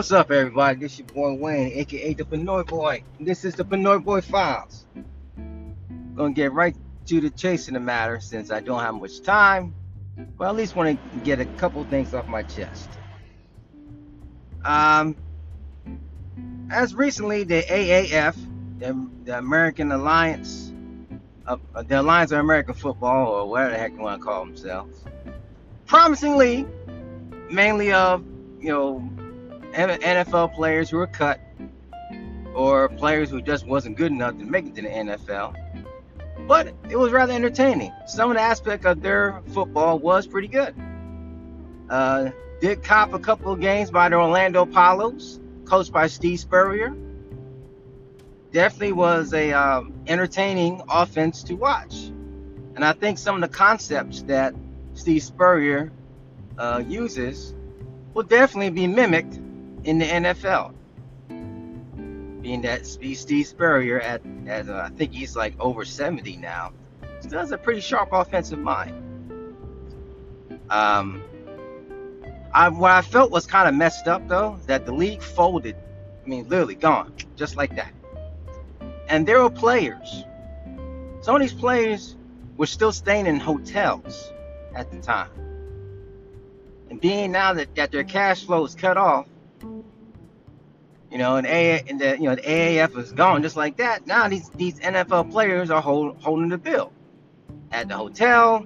What's up, everybody? This is your boy Wayne, aka the Pinoy Boy. This is the Pinoy Boy Files. Gonna get right to the chase in the matter since I don't have much time, but at least want to get a couple things off my chest. Um, as recently, the AAF, the, the American Alliance, of, uh, the Alliance of American Football, or whatever the heck you want to call themselves, promisingly, mainly of you know NFL players who were cut or players who just wasn't good enough to make it to the NFL. But it was rather entertaining. Some of the aspect of their football was pretty good. Uh, did cop a couple of games by the Orlando Apollos, coached by Steve Spurrier. Definitely was a um, entertaining offense to watch, and I think some of the concepts that Steve Spurrier uh, uses will definitely be mimicked in the NFL. Being that Steve Spurrier at, at uh, I think he's like over 70 now, still has a pretty sharp offensive mind. Um, I, what I felt was kind of messed up though, that the league folded. I mean, literally gone, just like that. And there were players. Some of these players were still staying in hotels at the time. And being now that, that their cash flow is cut off, you know, and, and the you know the AAF is gone just like that. Now these these NFL players are hold, holding the bill at the hotel.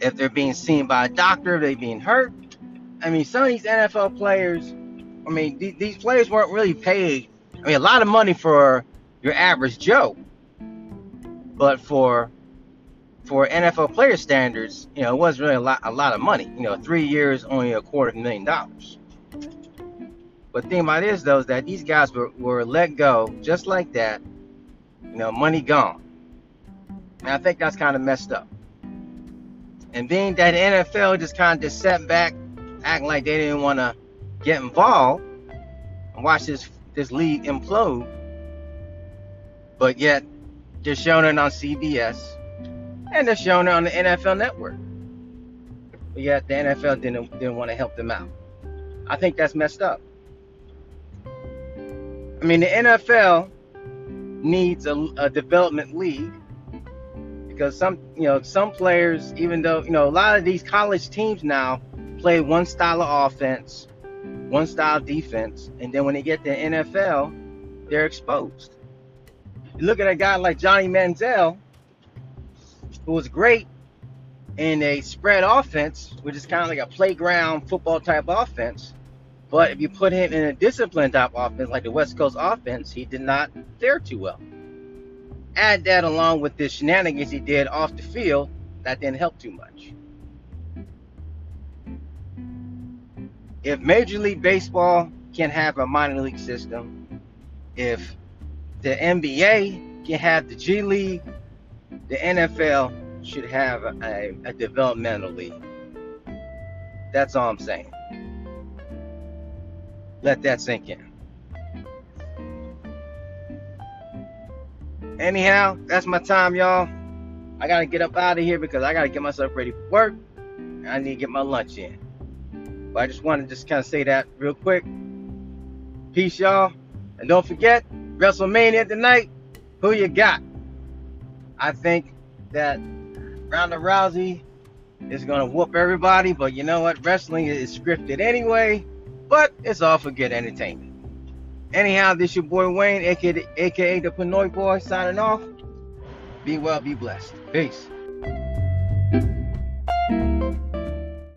If they're being seen by a doctor, they're being hurt. I mean, some of these NFL players, I mean, th- these players weren't really paid. I mean, a lot of money for your average Joe, but for for NFL player standards, you know, it wasn't really a lot a lot of money. You know, three years, only a quarter of a million dollars. But the thing about it is, though, is that these guys were, were let go just like that. You know, money gone. And I think that's kind of messed up. And being that the NFL just kind of just sat back, acting like they didn't want to get involved and watch this this league implode, but yet they're showing it on CBS and they're showing it on the NFL Network. But yet the NFL didn't didn't want to help them out. I think that's messed up. I mean, the NFL needs a, a, development league because some, you know, some players, even though, you know, a lot of these college teams now play one style of offense, one style of defense, and then when they get to the NFL, they're exposed. You look at a guy like Johnny Manziel, who was great in a spread offense, which is kind of like a playground football type offense but if you put him in a disciplined type offense like the West Coast offense, he did not fare too well. Add that along with the shenanigans he did off the field, that didn't help too much. If Major League Baseball can have a minor league system, if the NBA can have the G League, the NFL should have a, a developmental league. That's all I'm saying. Let that sink in. Anyhow, that's my time, y'all. I gotta get up out of here because I gotta get myself ready for work. I need to get my lunch in. But I just want to just kind of say that real quick. Peace, y'all. And don't forget, WrestleMania tonight. Who you got? I think that Ronda Rousey is gonna whoop everybody, but you know what? Wrestling is scripted anyway but it's all for good entertainment. Anyhow, this your boy Wayne, aka, AKA the Pinoy Boy, signing off. Be well, be blessed. Peace.